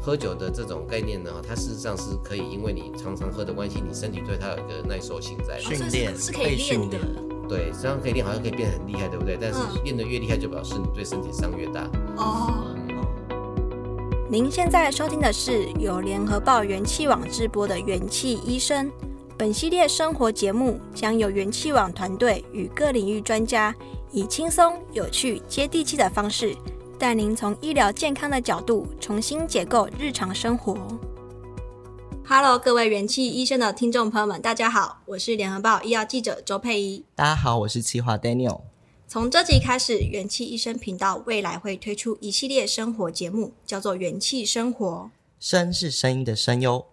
喝酒的这种概念呢，它事实上是可以，因为你常常喝的关系，你身体对它有一个耐受性在。训练是可以练的。对，这样可以练，好像可以变得很厉害，对不对？但是练得越厉害，就表示你对身体伤越大。哦。您现在收听的是由联合报元气网直播的元气医生。本系列生活节目将由元气网团队与各领域专家，以轻松、有趣、接地气的方式，带您从医疗健康的角度重新解构日常生活。Hello，各位元气医生的听众朋友们，大家好，我是联合报医药记者周佩怡。大家好，我是企划 Daniel。从这集开始，元气医生频道未来会推出一系列生活节目，叫做元气生活。声是声音的声哟。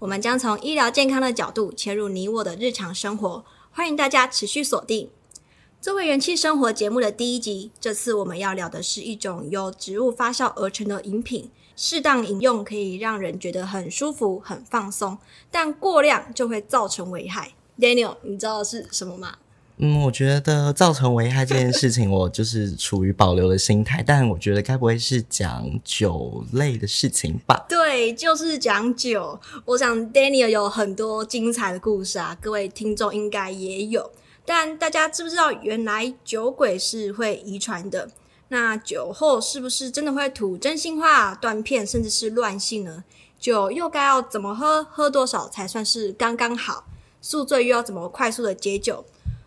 我们将从医疗健康的角度切入你我的日常生活，欢迎大家持续锁定。作为元气生活节目的第一集，这次我们要聊的是一种由植物发酵而成的饮品，适当饮用可以让人觉得很舒服、很放松，但过量就会造成危害。Daniel，你知道是什么吗？嗯，我觉得造成危害这件事情，我就是处于保留的心态。但我觉得该不会是讲酒类的事情吧？对，就是讲酒。我想 Daniel 有很多精彩的故事啊，各位听众应该也有。但大家知不知道，原来酒鬼是会遗传的？那酒后是不是真的会吐真心话、断片，甚至是乱性呢？酒又该要怎么喝？喝多少才算是刚刚好？宿醉又要怎么快速的解酒？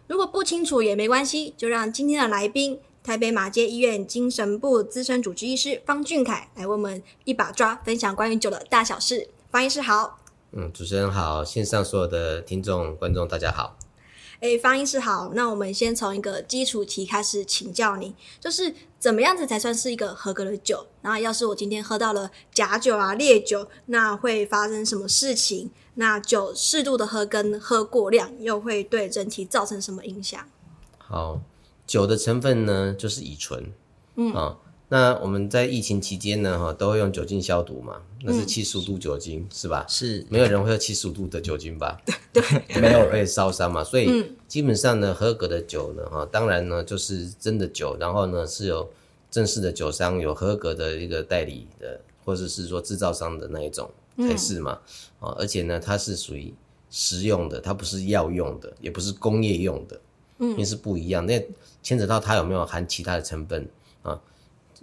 如果不清楚也没关系，就让今天的来宾台北马街医院精神部资深主治医师方俊凯来为我们一把抓，分享关于酒的大小事。方医师好，嗯，主持人好，线上所有的听众观众大家好。诶，方医师好，那我们先从一个基础题开始请教你，就是怎么样子才算是一个合格的酒？然后要是我今天喝到了假酒啊、烈酒，那会发生什么事情？那酒适度的喝跟喝过量又会对人体造成什么影响？好，酒的成分呢就是乙醇，嗯啊，那我们在疫情期间呢哈都会用酒精消毒嘛，那是七十五度酒精、嗯、是吧？是，没有人会喝七十五度的酒精吧？对，没有会烧伤嘛，所以基本上呢合格的酒呢哈，当然呢就是真的酒，然后呢是有正式的酒商有合格的一个代理的，或者是说制造商的那一种。才是嘛，啊、嗯，而且呢，它是属于食用的，它不是药用的，也不是工业用的，嗯，因为是不一样。那牵扯到它有没有含其他的成分啊？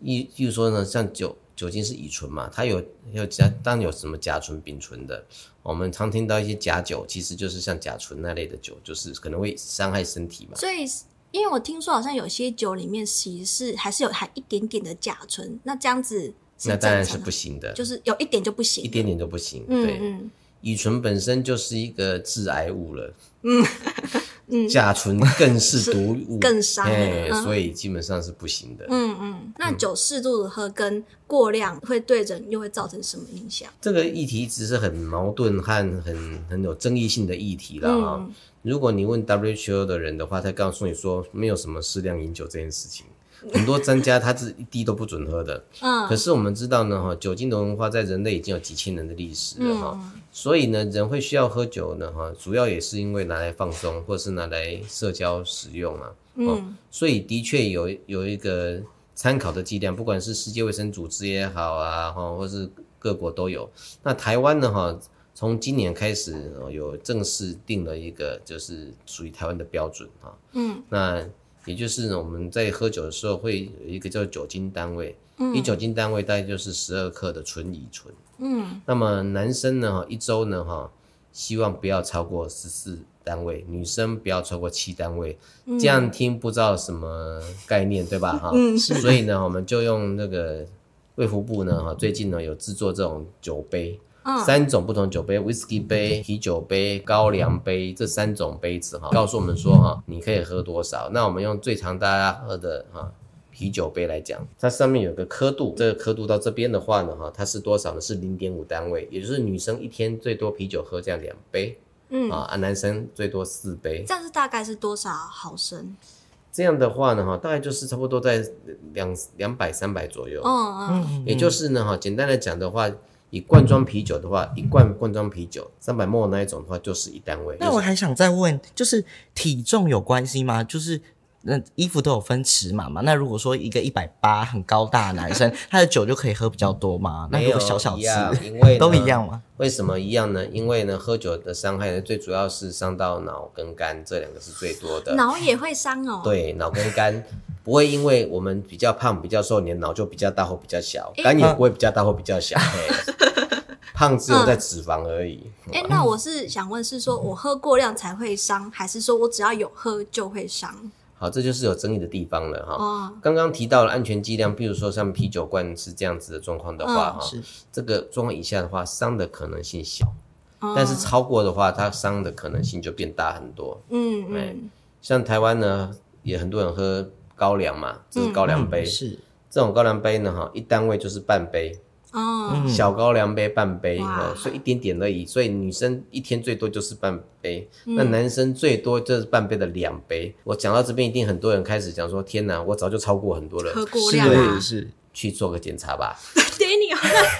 一，比如说呢，像酒酒精是乙醇嘛，它有有甲，当然有什么甲醇、丙醇的。我们常听到一些假酒，其实就是像甲醇那类的酒，就是可能会伤害身体嘛。所以，因为我听说好像有些酒里面其实是还是有含一点点的甲醇，那这样子。那当然是不行的，就是有一点就不行，一点点都不行。对，嗯，乙醇本身就是一个致癌物了，嗯嗯，甲醇更是毒物，更伤，哎，所以基本上是不行的。嗯嗯，那酒适度的喝跟过量会对人又会造成什么影响？这个议题一直是很矛盾和很很有争议性的议题了啊。如果你问 WHO 的人的话，他告诉你说没有什么适量饮酒这件事情。很多专家他是一滴都不准喝的，嗯，可是我们知道呢，哈，酒精的文化在人类已经有几千年的历史了，哈、嗯，所以呢，人会需要喝酒呢，哈，主要也是因为拿来放松，或是拿来社交使用啊，嗯，所以的确有有一个参考的剂量，不管是世界卫生组织也好啊，哈，或是各国都有。那台湾呢，哈，从今年开始有正式定了一个，就是属于台湾的标准，哈，嗯，那。也就是呢，我们在喝酒的时候会有一个叫酒精单位，嗯，以酒精单位大概就是十二克的纯乙醇，嗯，那么男生呢，哈，一周呢，哈，希望不要超过十四单位，女生不要超过七单位，嗯，这样听不知道什么概念，对吧？哈，嗯，所以呢，我们就用那个卫福部呢，哈，最近呢有制作这种酒杯。三种不同酒杯，whisky 杯、啤酒杯、高粱杯，这三种杯子哈，告诉我们说哈，你可以喝多少？那我们用最常大家喝的哈，啤酒杯来讲，它上面有个刻度，这个刻度到这边的话呢，哈，它是多少呢？是零点五单位，也就是女生一天最多啤酒喝这样两杯，嗯啊，男生最多四杯。这样是大概是多少毫升？这样的话呢，哈，大概就是差不多在两两百三百左右。嗯嗯，也就是呢，哈，简单来讲的话。以罐装啤酒的话，一罐罐装啤酒三百 ml 那一种的话，就是一单位。那我还想再问，就是体重有关系吗？就是那衣服都有分尺码嘛？那如果说一个一百八很高大的男生，他的酒就可以喝比较多吗？那如果小小只，因为 都一样吗？为什么一样呢？因为呢，喝酒的伤害呢，最主要是伤到脑跟肝，这两个是最多的。脑也会伤哦。对，脑跟肝。不会因为我们比较胖、比较瘦，你的脑就比较大或比较小，肝也不会比较大或比较小。胖只有在脂肪而已。哎、嗯，那我是想问，是说我喝过量才会伤，还是说我只要有喝就会伤？好，这就是有争议的地方了哈。哦、刚刚提到了安全剂量，比如说像啤酒罐是这样子的状况的话，哈、这个状况以下的话，伤的可能性小，嗯、但是超过的话，它伤的可能性就变大很多。嗯嗯。像台湾呢，也很多人喝。高粱嘛，这是高粱杯，嗯嗯、是。这种高粱杯呢，哈，一单位就是半杯，哦，小高粱杯半杯，哦所以一点点而已，所以女生一天最多就是半杯，嗯、那男生最多就是半杯的两杯。我讲到这边，一定很多人开始讲说，天哪，我早就超过很多人，喝过量啊，是，是。去做个检查吧。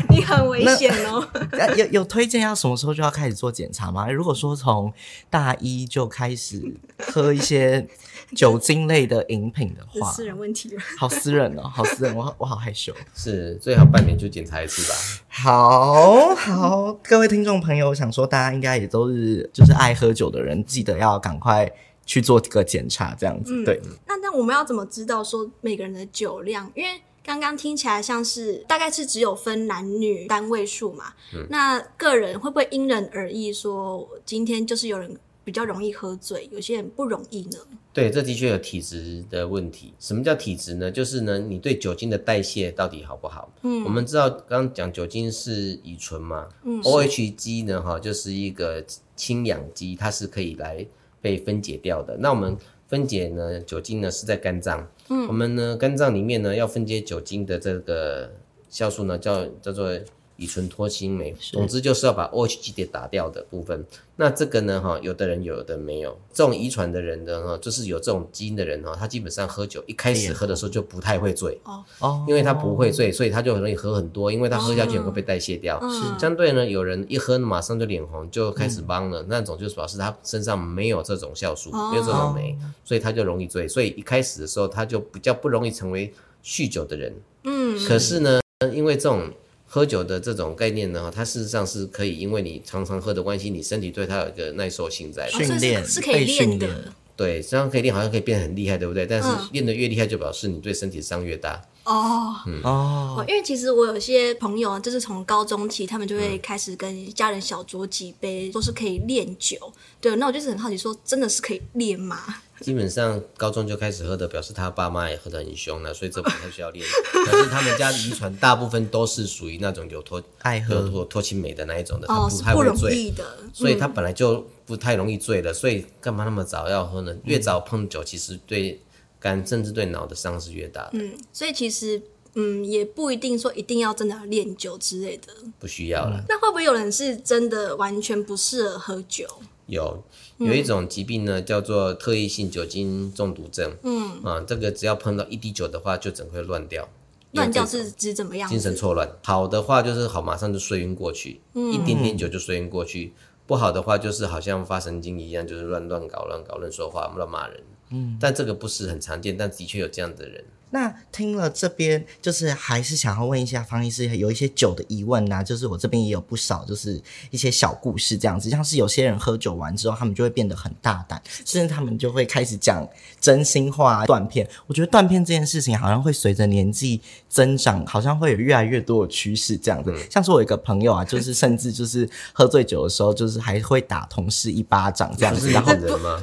你 你很危险哦。有有推荐要什么时候就要开始做检查吗？如果说从大一就开始喝一些酒精类的饮品的话，私人问题了，好私人哦，好私人，我我好害羞。是最好半年就检查一次吧。好好，各位听众朋友，我想说大家应该也都是就是爱喝酒的人，记得要赶快去做这个检查，这样子。嗯、对。那那我们要怎么知道说每个人的酒量？因为刚刚听起来像是大概是只有分男女单位数嘛，嗯、那个人会不会因人而异？说今天就是有人比较容易喝醉，有些人不容易呢？对，这的确有体质的问题。什么叫体质呢？就是呢，你对酒精的代谢到底好不好？嗯，我们知道刚刚讲酒精是乙醇嘛，嗯，OH 基呢，哈，就是一个氢氧基，它是可以来被分解掉的。那我们分解呢，酒精呢是在肝脏。嗯，我们呢肝脏里面呢要分解酒精的这个酵素呢叫叫做。乙醇脱氢酶，总之就是要把 OH 基给打掉的部分。那这个呢，哈，有的人有，有的没有。这种遗传的人的哈，就是有这种基因的人哈，他基本上喝酒一开始喝的时候就不太会醉哦哦，因为他不会醉，所以他就很容易喝很多，因为他喝下去也会被代谢掉。是相对呢，有人一喝马上就脸红，就开始懵了，那种就表示他身上没有这种酵素，没有这种酶，所以他就容易醉。所以一开始的时候他就比较不容易成为酗酒的人。嗯，可是呢，因为这种。喝酒的这种概念呢，它事实上是可以，因为你常常喝的关系，你身体对它有一个耐受性在。训练是可以练的。对，这样可以练，好像可以变得很厉害，对不对？但是练得越厉害，就表示你对身体伤越大。哦，嗯哦，因为其实我有些朋友，就是从高中起，他们就会开始跟家人小酌几杯，都是可以练酒。对，那我就是很好奇，说真的是可以练吗？基本上高中就开始喝的，表示他爸妈也喝得很凶了，所以这不太需要练。可是他们家的遗传大部分都是属于那种有脱爱喝脱脱氢酶的那一种的，他不太会醉的，所以他本来就不太容易醉的，所以干嘛那么早要喝呢？越早碰酒，其实对肝甚至对脑的伤是越大的。嗯，所以其实嗯也不一定说一定要真的要练酒之类的，不需要了。那会不会有人是真的完全不适合喝酒？有有一种疾病呢，叫做特异性酒精中毒症。嗯啊，这个只要碰到一滴酒的话，就整个会乱掉。乱掉是指怎么样？精神错乱。好的话就是好，马上就睡晕过去。嗯，一点点酒就睡晕过去。不好的话就是好像发神经一样，就是乱乱搞、乱搞、乱说话、乱骂人。嗯，但这个不是很常见，但的确有这样的人。那听了这边，就是还是想要问一下方医师，有一些酒的疑问呐，就是我这边也有不少，就是一些小故事这样子，像是有些人喝酒完之后，他们就会变得很大胆，甚至他们就会开始讲真心话、断片。我觉得断片这件事情好像会随着年纪增长，好像会有越来越多的趋势这样子。像是我一个朋友啊，就是甚至就是喝醉酒的时候，就是还会打同事一巴掌这样子，然后人吗？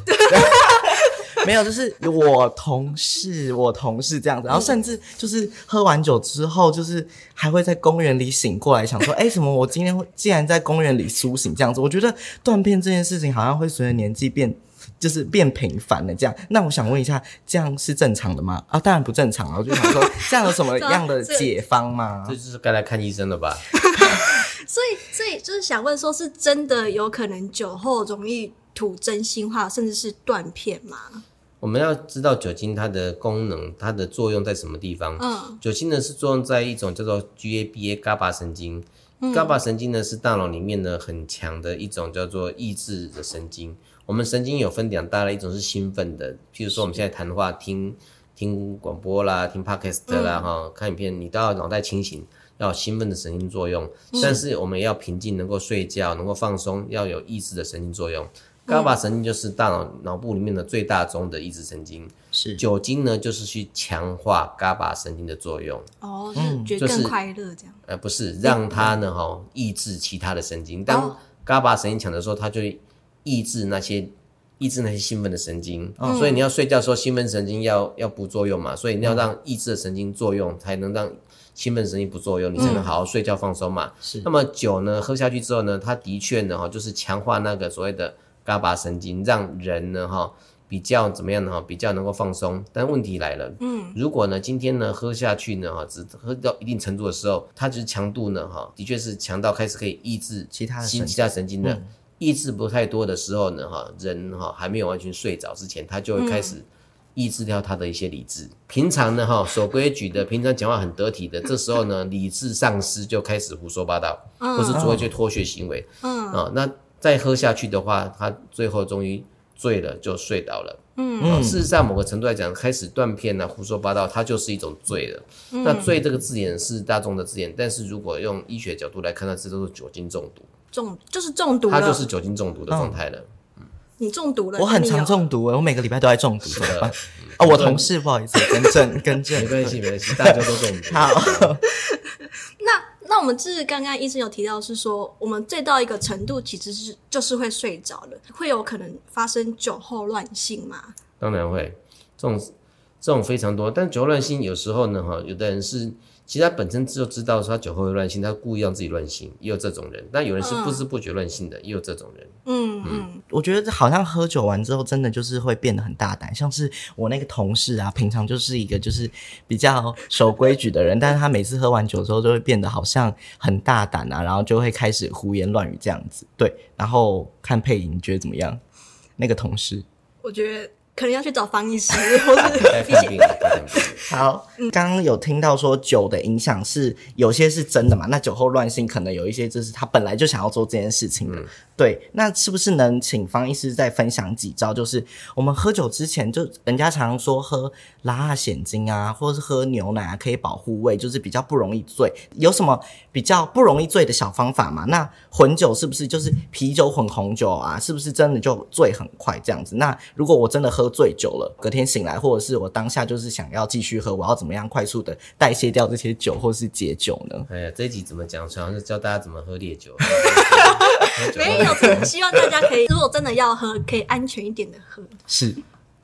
没有，就是我同事，我同事这样子，然后甚至就是喝完酒之后，就是还会在公园里醒过来，想说，哎，什么？我今天会竟然在公园里苏醒这样子？我觉得断片这件事情好像会随着年纪变就是变频繁了，这样。那我想问一下，这样是正常的吗？啊，当然不正常啊！我就想说，这样有什么样的解方吗？这就是该来看医生了吧？所以，所以就是想问，说是真的有可能酒后容易吐真心话，甚至是断片吗？我们要知道酒精它的功能，它的作用在什么地方？嗯，酒精呢是作用在一种叫做 GABA GABA 神经。嗯，GABA 神经呢是大脑里面呢很强的一种叫做抑制的神经。我们神经有分两大类，一种是兴奋的，譬如说我们现在谈话、听听广播啦、听 Podcast 啦、哈、嗯、看影片，你都要脑袋清醒，要有兴奋的神经作用。但是我们要平静，能够睡觉，能够放松，要有抑制的神经作用。伽巴神经就是大脑脑部里面的最大宗的抑制神经，是酒精呢，就是去强化伽巴神经的作用。哦，就是觉得更快乐这样。就是、呃，不是，让它呢哈、哦、抑制其他的神经。当伽巴神经强的时候，它就抑制那些抑制那些兴奋的神经。哦、所以你要睡觉的时候，兴奋神经要要不作用嘛，所以你要让抑制的神经作用，才能让兴奋神经不作用，你才能好好睡觉放松嘛。是。那么酒呢，喝下去之后呢，它的确呢哈，就是强化那个所谓的。伽巴神经让人呢哈比较怎么样呢哈比较能够放松，但问题来了，嗯，如果呢今天呢喝下去呢哈只喝到一定程度的时候，它就是强度呢哈的确是强到开始可以抑制其他其他神经的，嗯、抑制不太多的时候呢哈人哈还没有完全睡着之前，他就会开始抑制掉他的一些理智。嗯、平常呢哈守规矩的，平常讲话很得体的，这时候呢理智丧失就开始胡说八道，嗯、或是做一些脱序行为，嗯。啊那。再喝下去的话，他最后终于醉了，就睡倒了。嗯，嗯，事实上，某个程度来讲，开始断片啊，胡说八道，它就是一种醉了。嗯、那“醉”这个字眼是大众的字眼，但是如果用医学角度来看，那这都是酒精中毒。中就是中毒，它就是酒精中毒的状态了。嗯，你中毒了？我很常中毒，我每个礼拜都在中毒。是的，啊、哦，我同事，不好意思，更正，更正，没关系，没关系，大家都中毒。好，那。那我们就是刚刚医生有提到，是说我们醉到一个程度，其实是就是会睡着了，会有可能发生酒后乱性吗？当然会，这种这种非常多，但酒后乱性有时候呢，哈，有的人是。其实他本身就知道说他酒后会乱性，他故意让自己乱性，也有这种人。但有人是不知不觉乱性的，嗯、也有这种人。嗯嗯，我觉得好像喝酒完之后，真的就是会变得很大胆。像是我那个同事啊，平常就是一个就是比较守规矩的人，但是他每次喝完酒之后，就会变得好像很大胆啊，然后就会开始胡言乱语这样子。对，然后看配音，你觉得怎么样？那个同事，我觉得。可能要去找方医师，或是 好。刚刚有听到说酒的影响是有些是真的嘛？那酒后乱性可能有一些就是他本来就想要做这件事情的。嗯、对，那是不是能请方医师再分享几招？就是我们喝酒之前，就人家常常说喝拉蚬精啊，或者是喝牛奶啊，可以保护胃，就是比较不容易醉。有什么比较不容易醉的小方法吗？那混酒是不是就是啤酒混红酒啊？是不是真的就醉很快这样子？那如果我真的喝醉酒了，隔天醒来，或者是我当下就是想要继续喝，我要怎么样快速的代谢掉这些酒，或是解酒呢？哎呀，这一集怎么讲？主要是教大家怎么喝烈酒。没有，希望大家可以，如果真的要喝，可以安全一点的喝。是，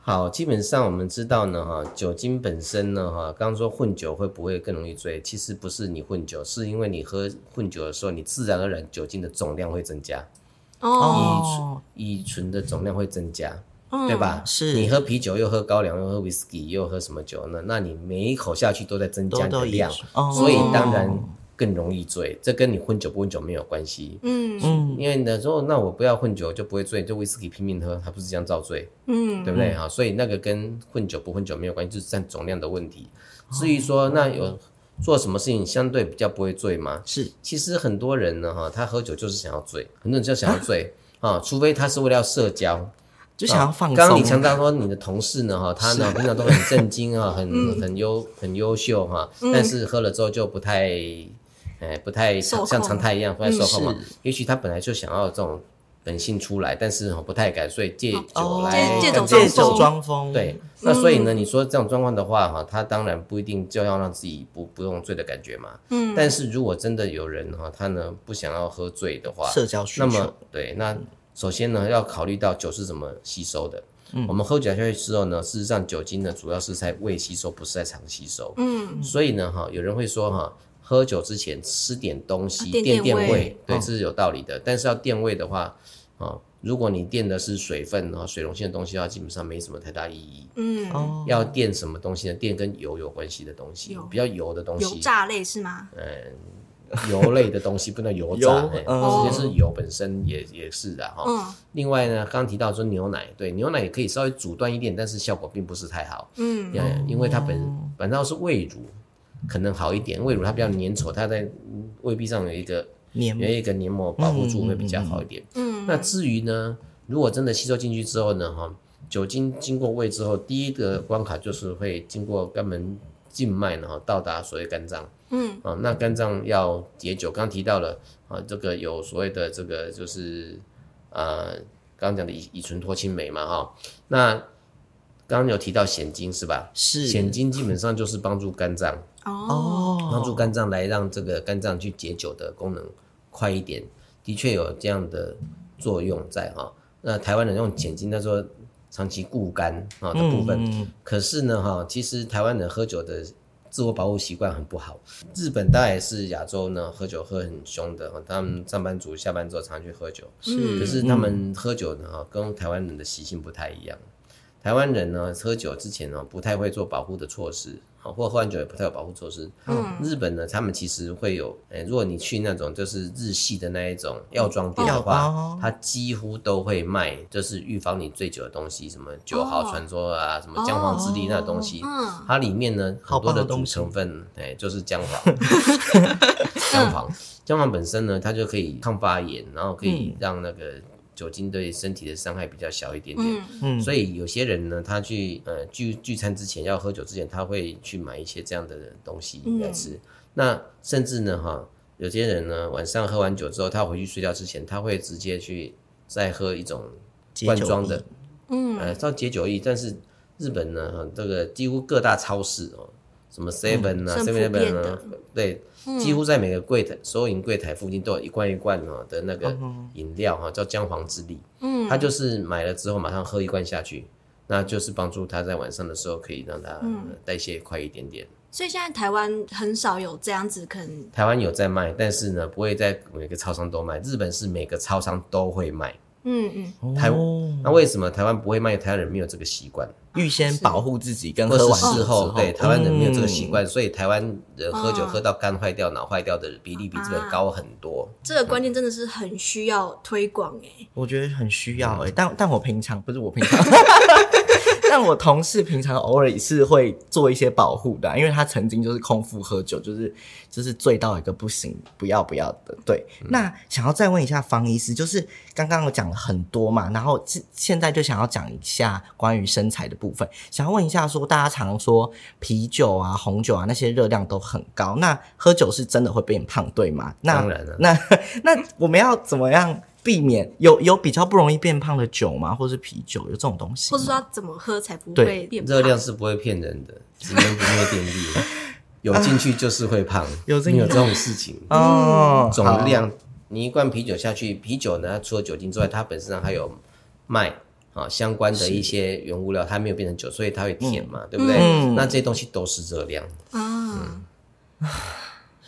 好，基本上我们知道呢，哈，酒精本身呢，哈，刚刚说混酒会不会更容易醉？其实不是你混酒，是因为你喝混酒的时候，你自然而然酒精的总量会增加，哦，乙醇乙醇的总量会增加。对吧？是你喝啤酒，又喝高粱，又喝威士忌，又喝什么酒呢？那你每一口下去都在增加你的量，所以当然更容易醉。这跟你混酒不混酒没有关系。嗯嗯，因为你说那我不要混酒就不会醉，就威士忌拼命喝，还不是这样造醉？嗯，对不对？哈，所以那个跟混酒不混酒没有关系，就是占总量的问题。至于说那有做什么事情相对比较不会醉吗？是，其实很多人呢，哈，他喝酒就是想要醉，很多人就想要醉 啊，除非他是为了要社交。就想要放松。刚刚你强调说你的同事呢，哈，他呢平常都很震惊啊，很很优很优秀哈，但是喝了之后就不太，哎，不太像常态一样不太受控嘛。也许他本来就想要这种本性出来，但是不太敢，所以借酒来借酒装疯。对，那所以呢，你说这种状况的话哈，他当然不一定就要让自己不不用醉的感觉嘛。嗯。但是如果真的有人哈，他呢不想要喝醉的话，社交需求。那么对那。首先呢，要考虑到酒是怎么吸收的。嗯，我们喝酒下去之后呢，事实上酒精呢主要是在胃吸收，不是在肠吸收。嗯，所以呢，哈，有人会说哈，喝酒之前吃点东西垫垫胃，对，这是有道理的。但是要垫胃的话，啊，如果你垫的是水分啊、水溶性的东西的话，基本上没什么太大意义。嗯，哦，要垫什么东西呢？垫跟油有关系的东西，比较油的东西，油炸类是吗？嗯，油类的东西不能油炸，嗯直接是油本身也也是的哈。嗯另外呢，刚刚提到说牛奶，对，牛奶也可以稍微阻断一点，但是效果并不是太好。嗯嗯，因为它本反倒是胃乳可能好一点，胃乳它比较粘稠，它在胃壁上有一个黏有一个黏膜保护住，会比较好一点。嗯，那至于呢，如果真的吸收进去之后呢，哈，酒精经过胃之后，第一个关卡就是会经过肛门静脉，然后到达所谓肝脏。嗯，啊，那肝脏要解酒，刚提到了啊，这个有所谓的这个就是呃，刚刚讲的乙乙醇脱氢酶嘛，哈，那刚刚有提到显精是吧？是。显精基本上就是帮助肝脏，哦，帮助哦，肝脏来让这个肝脏去解酒的功能快一点，的确有这样的作用在哈。那台湾人用蚬精，他说长期固肝啊的部分，嗯。可是呢哈，其实台湾人喝酒的自我保护习惯很不好。日本当然也是亚洲呢，喝酒喝很凶的，他们上班族下班之后常去喝酒，是可是他们喝酒呢，跟台湾人的习性不太一样。台湾人呢，喝酒之前呢，不太会做保护的措施，好，或喝完酒也不太有保护措施。嗯日本呢，他们其实会有，诶、如果你去那种就是日系的那一种药妆店的药话包，它几乎都会卖，就是预防你醉酒的东西，什么九号传说啊，什么姜黄之力那东西。嗯它里面呢，好很多的主棒的东西成分，哎，就是姜黄。姜黄，姜黄本身呢，它就可以抗发炎，然后可以让那个酒精对身体的伤害比较小一点点。嗯嗯，所以有些人呢，他去呃聚聚餐之前要喝酒之前，他会去买一些这样的东西来吃。嗯那甚至呢，哈，有些人呢晚上喝完酒之后，他回去睡觉之前，他会直接去再喝一种罐装的，嗯呃，叫解酒液。但是日本呢，哈，这个几乎各大超市哦，什么 Seven 啊、Seven Eleven 的啊，对，几乎在每个柜台收银柜台附近都有一罐一罐哦的那个饮料哈，叫姜黄之力。嗯，他就是买了之后马上喝一罐下去，那就是帮助他在晚上的时候可以让他呃代谢快一点点。所以现在台湾很少有这样子，可能台湾有在卖，但是呢不会在每个超商都卖。日本是每个超商都会卖。嗯嗯，台哦那为什么台湾不会卖？台湾人没有这个习惯，预先保护自己跟喝完之事后对台湾人没有这个习嗯惯，所以台湾人喝酒哦喝到肝坏掉、脑坏掉的比例比日本高很多。这个观念真的是很需要推广哎。我觉得很需要哎、但但我平常不是我平常，但我同事平常偶尔也是会做一些保护的啊、因为他曾经就是空腹喝酒，就是就是醉到一个不行，不要不要的。对，那想要再问一下方医师，就是刚刚我讲了很多嘛，然后现现在就想要讲一下关于身材的部分，想要问一下说，大家常说啤酒啊、红酒啊那些热量都很高，那喝酒是真的会变胖对吗？那当然了那 那我们要怎么样避免有有比较不容易变胖的酒吗？或是啤酒有这种东西吗？或者说要怎么喝才不对会变胖？热量是不会骗人的，只能不灭电力，有进去就是会胖，有进去有这种事情。哦，总量，你一罐啤酒下去，啤酒呢，它除了酒精之外，它本身上还有麦啊相关的一些原物料，它没有变成酒，所以它会甜嘛，对不对？嗯那这些东西都是热量。啊，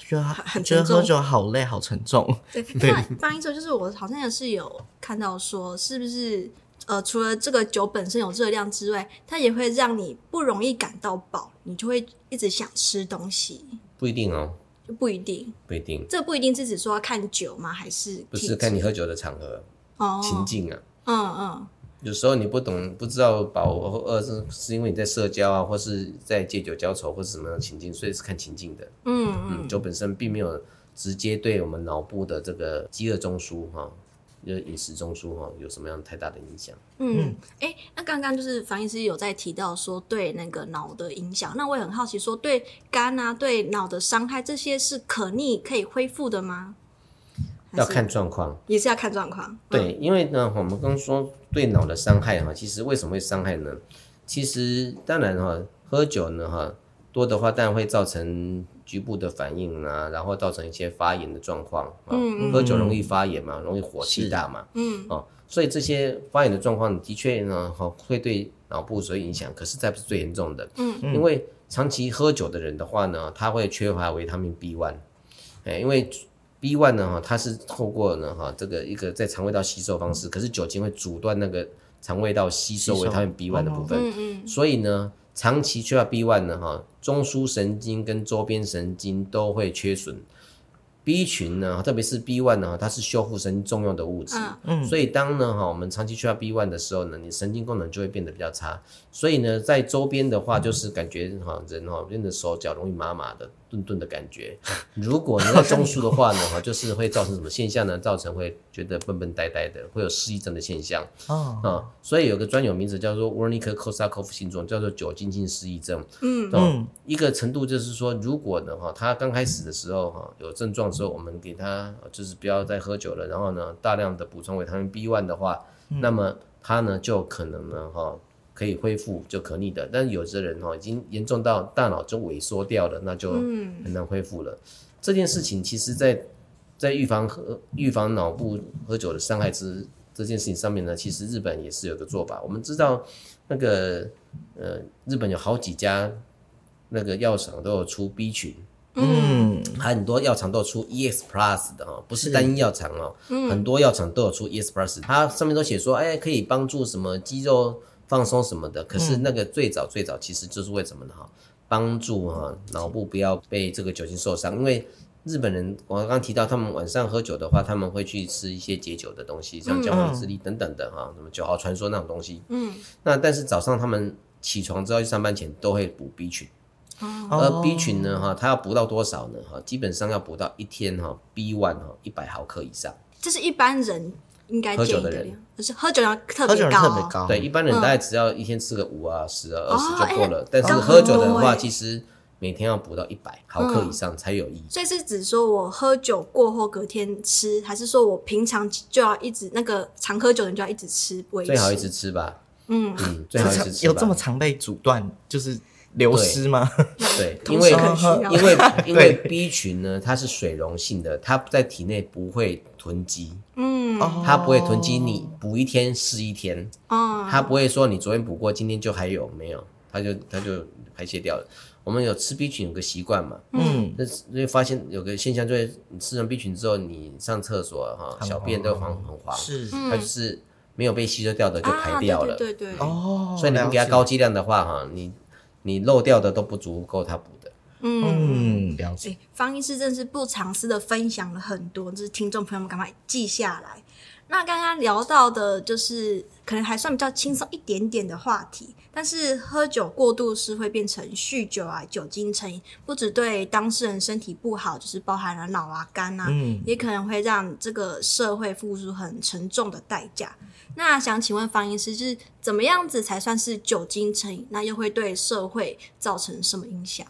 觉得很觉得喝酒好累，好沉重。对，对那翻译之后就是我好像也是有看到说，是不是呃，除了这个酒本身有热量之外，它也会让你不容易感到饱，你就会一直想吃东西，不一定哦，就不一定。不一定，这不一定是指说要看酒吗？还是不是看你喝酒的场合、哦，情境啊。嗯嗯有时候你不懂，不知道饱或饿是是因为你在社交啊，或是在借酒浇愁，或是什么样的情境，所以是看情境的。嗯嗯，酒本身并没有直接对我们脑部的这个饥饿中枢哈，就是饮食中枢哈，有什么样太大的影响？嗯，哎、那刚刚就是樊医师有在提到说对那个脑的影响，那我也很好奇说对肝啊、对脑的伤害这些是可逆可以恢复的吗？要看状况。也是要看状况。对，因为呢，我们刚刚说对脑的伤害哈，其实为什么会伤害呢？其实当然哈，喝酒呢哈多的话，当然会造成局部的反应啊，然后造成一些发炎的状况啊。嗯嗯喝酒容易发炎嘛，容易火气大嘛。嗯哦，所以这些发炎的状况的确呢，哈会对脑部所影响，可是这不是最严重的。嗯因为长期喝酒的人的话呢，他会缺乏维他命 B one，哎，因为 B one 呢哈，它是透过呢哈这个一个在肠胃道吸收方式，可是酒精会阻断那个肠胃道吸收维他命 B one 的部分，嗯嗯，所以呢，长期缺乏 B one 呢哈，中枢神经跟周边神经都会缺损。B 群呢，特别是 B one 呢，它是修复神经重要的物质，嗯，所以当呢哈，我们长期缺乏 B one 的时候呢，你神经功能就会变得比较差。所以呢，在周边的话，就是感觉哈，人哈变得手脚容易麻麻的。顿顿的感觉，如果你在中枢的话呢，哈，就是会造成什么现象呢？造成会觉得笨笨呆呆的，会有失忆症的现象。哦，啊，所以有个专有名词叫做 Wernicke-Korsakoff 症状，叫做酒精性失忆症。嗯嗯，一个程度就是说，如果呢，哈，他刚开始的时候哈有症状的时候，我们给他就是不要再喝酒了，然后呢，大量的补充维他命 B one 的话，那么他呢就可能呢，哈。可以恢复就可逆的，但有些人哈已经严重到大脑就萎缩掉了，那就很难恢复了。嗯、这件事情其实在，在在预防和预防脑部喝酒的伤害之这件事情上面呢，其实日本也是有个做法。我们知道那个呃，日本有好几家那个药厂都有出 B 群，嗯，还很多药厂都有出 ES Plus 的哦，不是单一药厂哦，嗯、很多药厂都有出 ES Plus，它上面都写说，哎，可以帮助什么肌肉。放松什么的，可是那个最早最早其实就是为什么呢？哈，帮助哈脑部不要被这个酒精受伤。因为日本人我刚刚提到，他们晚上喝酒的话，他们会去吃一些解酒的东西，像姜黄之力等等的哈，什么九号传说那种东西。嗯，那但是早上他们起床之后去上班前都会补 B 群，而 B 群呢哈，它要补到多少呢？哈，基本上要补到一天哈 B one 哈一百毫克以上。这是一般人。应该喝酒的人，可是喝酒量特别高，哦，高。对，一般人大概只要一天吃个五啊、十啊、二十就够了。哦欸、但是喝酒的话，其实每天要补到一百毫克以上才有意义。嗯、所以是指说我喝酒过后隔天吃，还是说我平常就要一直那个常喝酒的人就要一直吃？不会最好一直吃吧。嗯嗯，最好一直吃。有这么常被阻断，就是。流失吗？对，对，因为因为因为 B 群呢，它是水溶性的，它在体内不会囤积，嗯，它不会囤积，你补一天是一天，哦，它不会说你昨天补过，今天就还有没有，它就它就排泄掉了。我们有吃 B 群有个习惯嘛，嗯，那因为发现有个现象，就是你吃完 B 群之后，你上厕所哈，小便都黄很黄，是，它就是没有被吸收掉的就排掉了，对对对，哦，所以你们给它高剂量的话哈，你。你漏掉的都不足够它补的。嗯，了解。方医师真是不藏私的分享了很多，就是听众朋友们赶快记下来。那刚刚聊到的，就是可能还算比较轻松一点点的话题，但是喝酒过度是会变成酗酒啊，酒精成瘾，不止对当事人身体不好，就是包含了脑啊、肝啊，嗯，也可能会让这个社会付出很沉重的代价。那想请问方医师，就是怎么样子才算是酒精成瘾？那又会对社会造成什么影响？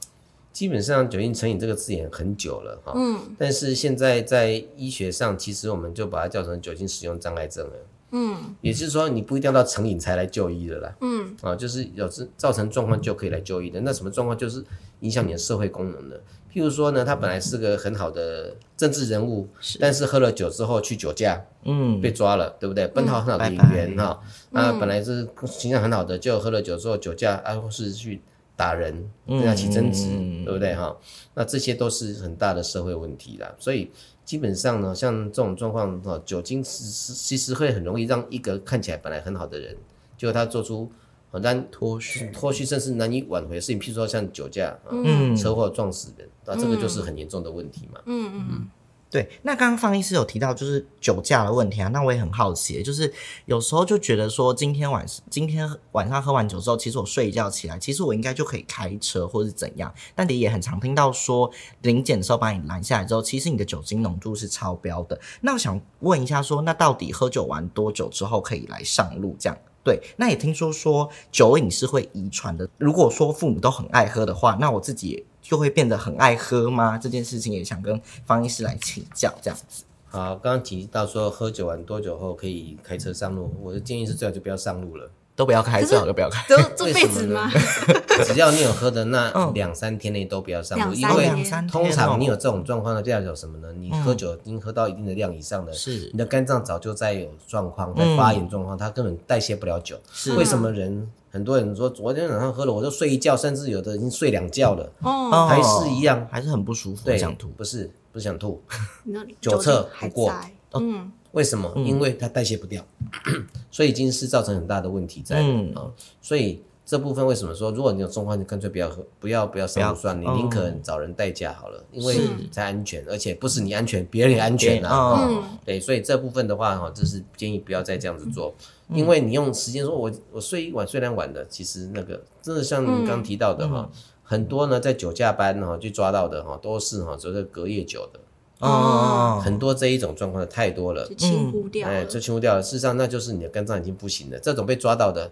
基本上，酒精成瘾这个字眼很久了哈，嗯，但是现在在医学上，其实我们就把它叫成酒精使用障碍症了，嗯，也就是说，你不一定要到成瘾才来就医的啦，嗯，啊，就是有造成状况就可以来就医的。那什么状况？就是影响你的社会功能的。譬如说呢，他本来是个很好的政治人物，是。但是喝了酒之后去酒驾，嗯，被抓了，对不对？奔逃很好的演员哈，那本来是形象很好的，就喝了酒之后酒驾，啊，或是去打人，跟他起争执，嗯、对不对哈？那这些都是很大的社会问题啦。所以基本上呢，像这种状况哈，酒精是其实会很容易让一个看起来本来很好的人，结果他做出很。难脱序、脱序，甚至难以挽回的事情，譬如说像酒驾、嗯、车祸撞死人，那、嗯、这个就是很严重的问题嘛。嗯嗯嗯，对。那刚刚方医师有提到就是酒驾的问题啊，那我也很好奇，就是有时候就觉得说，今天晚上今天晚上喝完酒之后，其实我睡一觉起来，其实我应该就可以开车或是怎样，但你也很常听到说，临检的时候把你拦下来之后，其实你的酒精浓度是超标的。那我想问一下说，说那到底喝酒完多久之后可以来上路这样？对，那也听说说酒瘾是会遗传的。如果说父母都很爱喝的话，那我自己就会变得很爱喝吗？这件事情也想跟方医师来请教，这样子。好，刚刚提到说喝酒完多久后可以开车上路，我的建议是最好就不要上路了。都不要开，最好都不要开。这这辈子吗？只要你有喝的那两三天内都不要上。路，因为通常你有这种状况的，代表什么呢？你喝酒已经喝到一定的量以上的，是。你的肝脏早就在有状况，在发炎状况，它根本代谢不了酒。是。为什么人很多人说昨天晚上喝了，我就睡一觉，甚至有的已经睡两觉了，哦，还是一样，还是很不舒服，对，想吐，不是不是想吐，酒测不过，嗯。为什么？因为它代谢不掉，所以已经是造成很大的问题在啊。所以这部分为什么说，如果你有中风，你干脆不要喝，不要不要上路算，你宁可找人代驾好了，因为才安全，而且不是你安全，别人也安全啊。对，所以这部分的话哈，就是建议不要再这样子做，因为你用时间说我我睡一晚睡两晚的，其实那个真的像你刚提到的哈，很多呢在酒驾班哈去抓到的哈，都是哈就是隔夜酒的。哦，很多这一种状况的太多了，就清忽掉，哎，就清忽掉了。事实上，那就是你的肝脏已经不行了。这种被抓到的，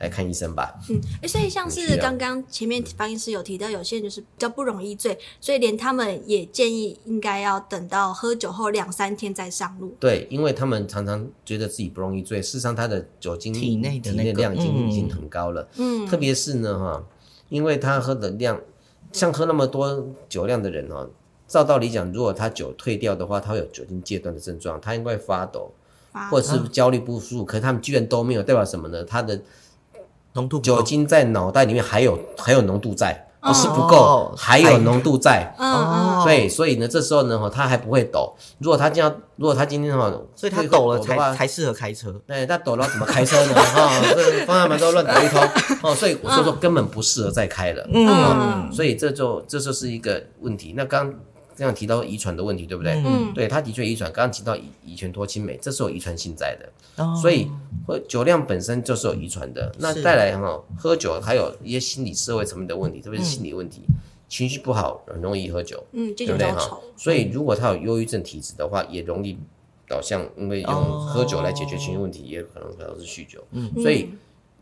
来看医生吧。嗯，哎，所以像是刚刚前面方医师有提到，有些人就是比较不容易醉，所以连他们也建议应该要等到喝酒后两三天再上路。对，因为他们常常觉得自己不容易醉，事实上他的酒精体内的体内量已经已经很高了。嗯，特别是呢哈，因为他喝的量，像喝那么多酒量的人哦。照道理讲，如果他酒退掉的话，他会有酒精戒断的症状，他应该会发抖，或者是焦虑不舒服。可是他们居然都没有，代表什么呢？他的浓度酒精在脑袋里面还有还有浓度在，不是不够，还有浓度在。哦，对，所以呢，这时候呢，他还不会抖。如果他这样，如果他今天的话，所以他抖了才才适合开车。对，他抖了怎么开车呢？哈，这方向盘都乱抖一通。哦，所以所以说根本不适合再开了。嗯，所以这就这就是一个问题。那刚。这样提到遗传的问题，对不对？嗯，对，他的确遗传。刚刚提到乙乙醛脱氢酶，这是有遗传性在的。哦，所以喝酒量本身就是有遗传的。那再来哈，喝酒还有一些心理社会层面的问题，特别是心理问题，情绪不好很容易喝酒，嗯，对不对哈？所以如果他有忧郁症体质的话，也容易导向，因为用喝酒来解决情绪问题，也可能导致酗酒。嗯，所以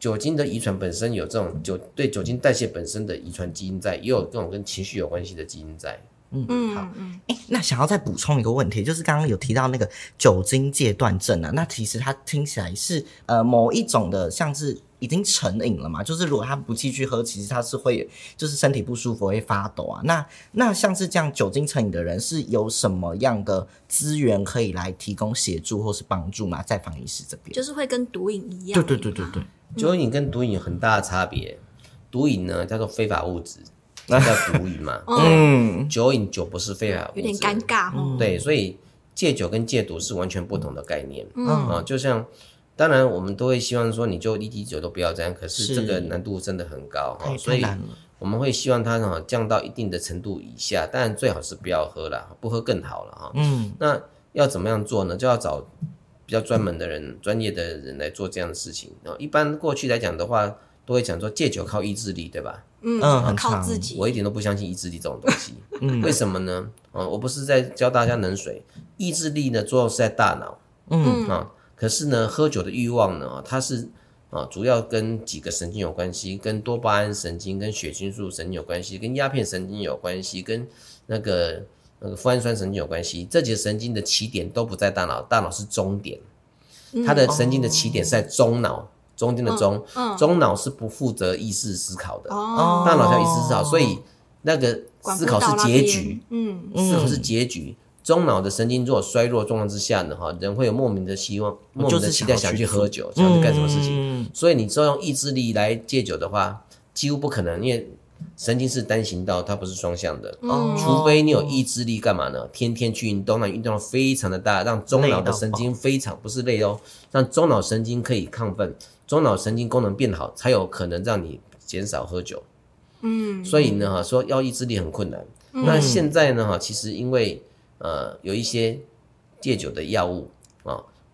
酒精的遗传本身有这种酒对酒精代谢本身的遗传基因在，也有这种跟情绪有关系的基因在。嗯嗯，好，哎、欸，那想要再补充一个问题，就是刚刚有提到那个酒精戒断症啊，那其实它听起来是呃某一种的，像是已经成瘾了嘛，就是如果他不继续喝，其实他是会就是身体不舒服会发抖啊。那那像是这样酒精成瘾的人，是有什么样的资源可以来提供协助或是帮助吗？在防疫师这边，就是会跟毒瘾一样，对对对对对，酒瘾跟毒瘾有很大的差别，毒瘾呢叫做非法物质。那叫毒瘾嘛？嗯，酒瘾酒不是非法物质，有点尴尬哦。对，所以戒酒跟戒毒是完全不同的概念。嗯啊，就像当然我们都会希望说，你就一滴酒都不要这样，可是这个难度真的很高哈。所以我们会希望它哈降到一定的程度以下，当然最好是不要喝了，不喝更好了哈。嗯，那要怎么样做呢？就要找比较专门的人、专业的人来做这样的事情。啊一般过去来讲的话，都会讲说戒酒靠意志力，对吧？嗯，很靠自己。我一点都不相信意志力这种东西。嗯，为什么呢？嗯，我不是在教大家冷水。意志力呢，主要是在大脑。嗯啊，可是呢，喝酒的欲望呢，它是啊，主要跟几个神经有关系，跟多巴胺神经、跟血清素神经有关系，跟鸦片神经有关系，跟那个那个脯氨酸神经有关系。这几个神经的起点都不在大脑，大脑是终点。它的神经的起点是在中脑。中间的中，中脑是不负责意识思考的，大脑才有意识思考，所以那个思考是结局，嗯，思考是结局。中脑的神经如果衰弱状况之下呢，哈，人会有莫名的希望，莫名的期待，想去喝酒，想去干什么事情。所以你说用意志力来戒酒的话，几乎不可能，因为神经是单行道，它不是双向的。除非你有意志力，干嘛呢？天天去运动，那运动非常的大，让中脑的神经非常不是累哦，让中脑神经可以亢奋。中脑神经功能变好，才有可能让你减少喝酒。嗯，所以呢，哈，说要意志力很困难。嗯、那现在呢，哈，其实因为呃有一些戒酒的药物啊。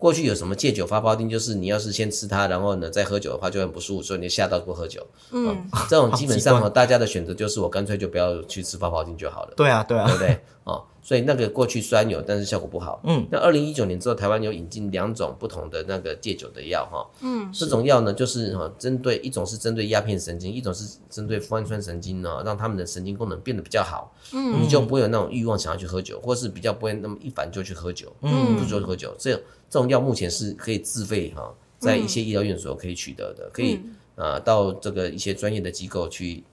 过去有什么戒酒发泡钉，就是你要是先吃它，然后呢再喝酒的话就很不舒服，所以你吓到不喝酒。嗯，这种基本上哈，大家的选择就是我干脆就不要去吃发泡钉就好了。对啊，对啊，对不对？哦，所以那个过去虽然有，但是效果不好。嗯，那二零一九年之后，台湾有引进两种不同的那个戒酒的药哈。嗯，这种药呢，就是哈，针对一种是针对鸦片神经，一种是针对脯氨酸神经呢，让他们的神经功能变得比较好。嗯，你就不会有那种欲望想要去喝酒，或是比较不会那么一烦就去喝酒。嗯，不就喝酒这样。这种药目前是可以自费哈，在一些医疗院所可以取得的，可以啊、呃、到这个一些专业的机构去，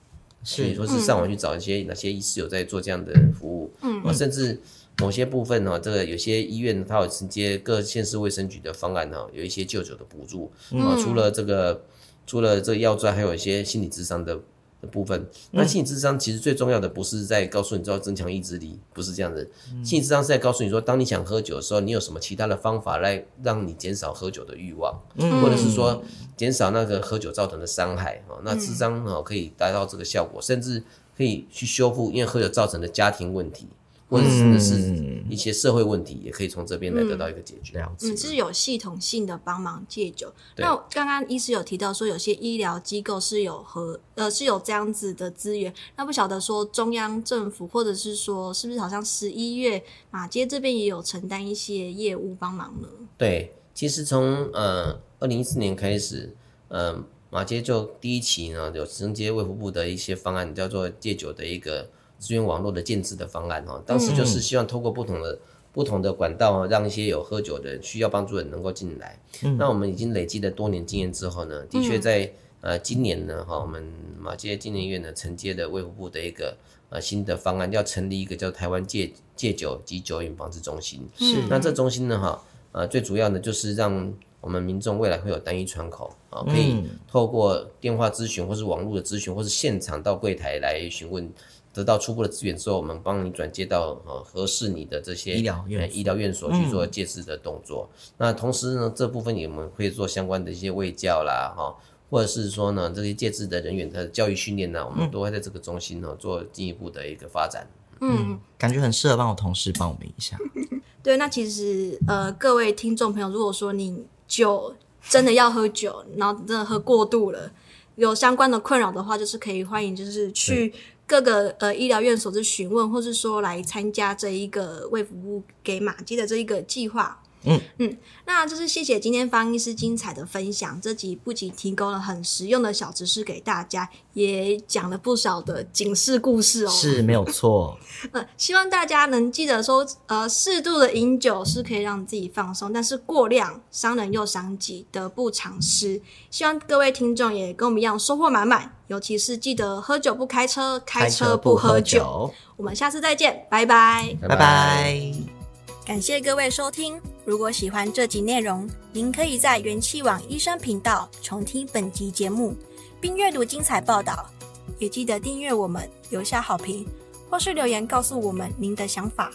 去或是上网去找一些哪些医师有在做这样的服务，嗯，啊，甚至某些部分呢，这个有些医院它有承接各县市卫生局的方案呢，有一些就酒的补助，啊，除了这个除了这个药专，还有一些心理智商的。的部分，那心理智商其实最重要的不是在告诉你知道增强意志力，不是这样子。心理智商是在告诉你说，当你想喝酒的时候，你有什么其他的方法来让你减少喝酒的欲望，或者是说减少那个喝酒造成的伤害。哦，那智商哦可以达到这个效果，甚至可以去修复因为喝酒造成的家庭问题。或者是是一些社会问题，也可以从这边来得到一个解决。嗯，是有系统性的帮忙戒酒。那刚刚医师有提到说，有些医疗机构是有和呃是有这样子的资源。那不晓得说中央政府或者是说是不是好像十一月马街这边也有承担一些业务帮忙呢？对，其实从呃二零一四年开始，呃马街就第一期呢有承接卫福部的一些方案，叫做戒酒的一个。资源网络的建制的方案哈，当时就是希望透过不同的、嗯、不同的管道，让一些有喝酒的需要帮助的人能够进来。嗯、那我们已经累积了多年经验之后呢，的确在、嗯、呃今年呢哈，我们马偕纪念医院呢承接的卫福部的一个呃新的方案，要成立一个叫台湾戒戒酒及酒瘾防治中心。是，那这中心呢哈，呃最主要呢就是让我们民众未来会有单一窗口啊，可以透过电话咨询或是网络的咨询，或是现场到柜台来询问。得到初步的资源之后，我们帮你转接到呃合适你的这些医疗院医疗院所去做戒治的动作。嗯、那同时呢，这部分也我们会做相关的一些卫教啦，哈，或者是说呢，这些戒治的人员的教育训练呢，我们都会在这个中心呢做进一步的一个发展。嗯，感觉很适合帮我同事报名一下。对，那其实呃，各位听众朋友，如果说你酒真的要喝酒，然后真的喝过度了，有相关的困扰的话，就是可以欢迎就是去。各个呃医疗院所之询问，或是说来参加这一个为服务给马偕的这一个计划。嗯嗯，那就是谢谢今天方医师精彩的分享。这集不仅提供了很实用的小知识给大家，也讲了不少的警示故事哦。是没有错。呃，希望大家能记得说，呃，适度的饮酒是可以让自己放松，但是过量伤人又伤己，得不偿失。希望各位听众也跟我们一样收获满满，尤其是记得喝酒不开车，开车不喝酒。喝酒。我们下次再见，拜拜，拜拜。感谢各位收听。如果喜欢这集内容，您可以在元气网医生频道重听本集节目，并阅读精彩报道。也记得订阅我们，留下好评，或是留言告诉我们您的想法。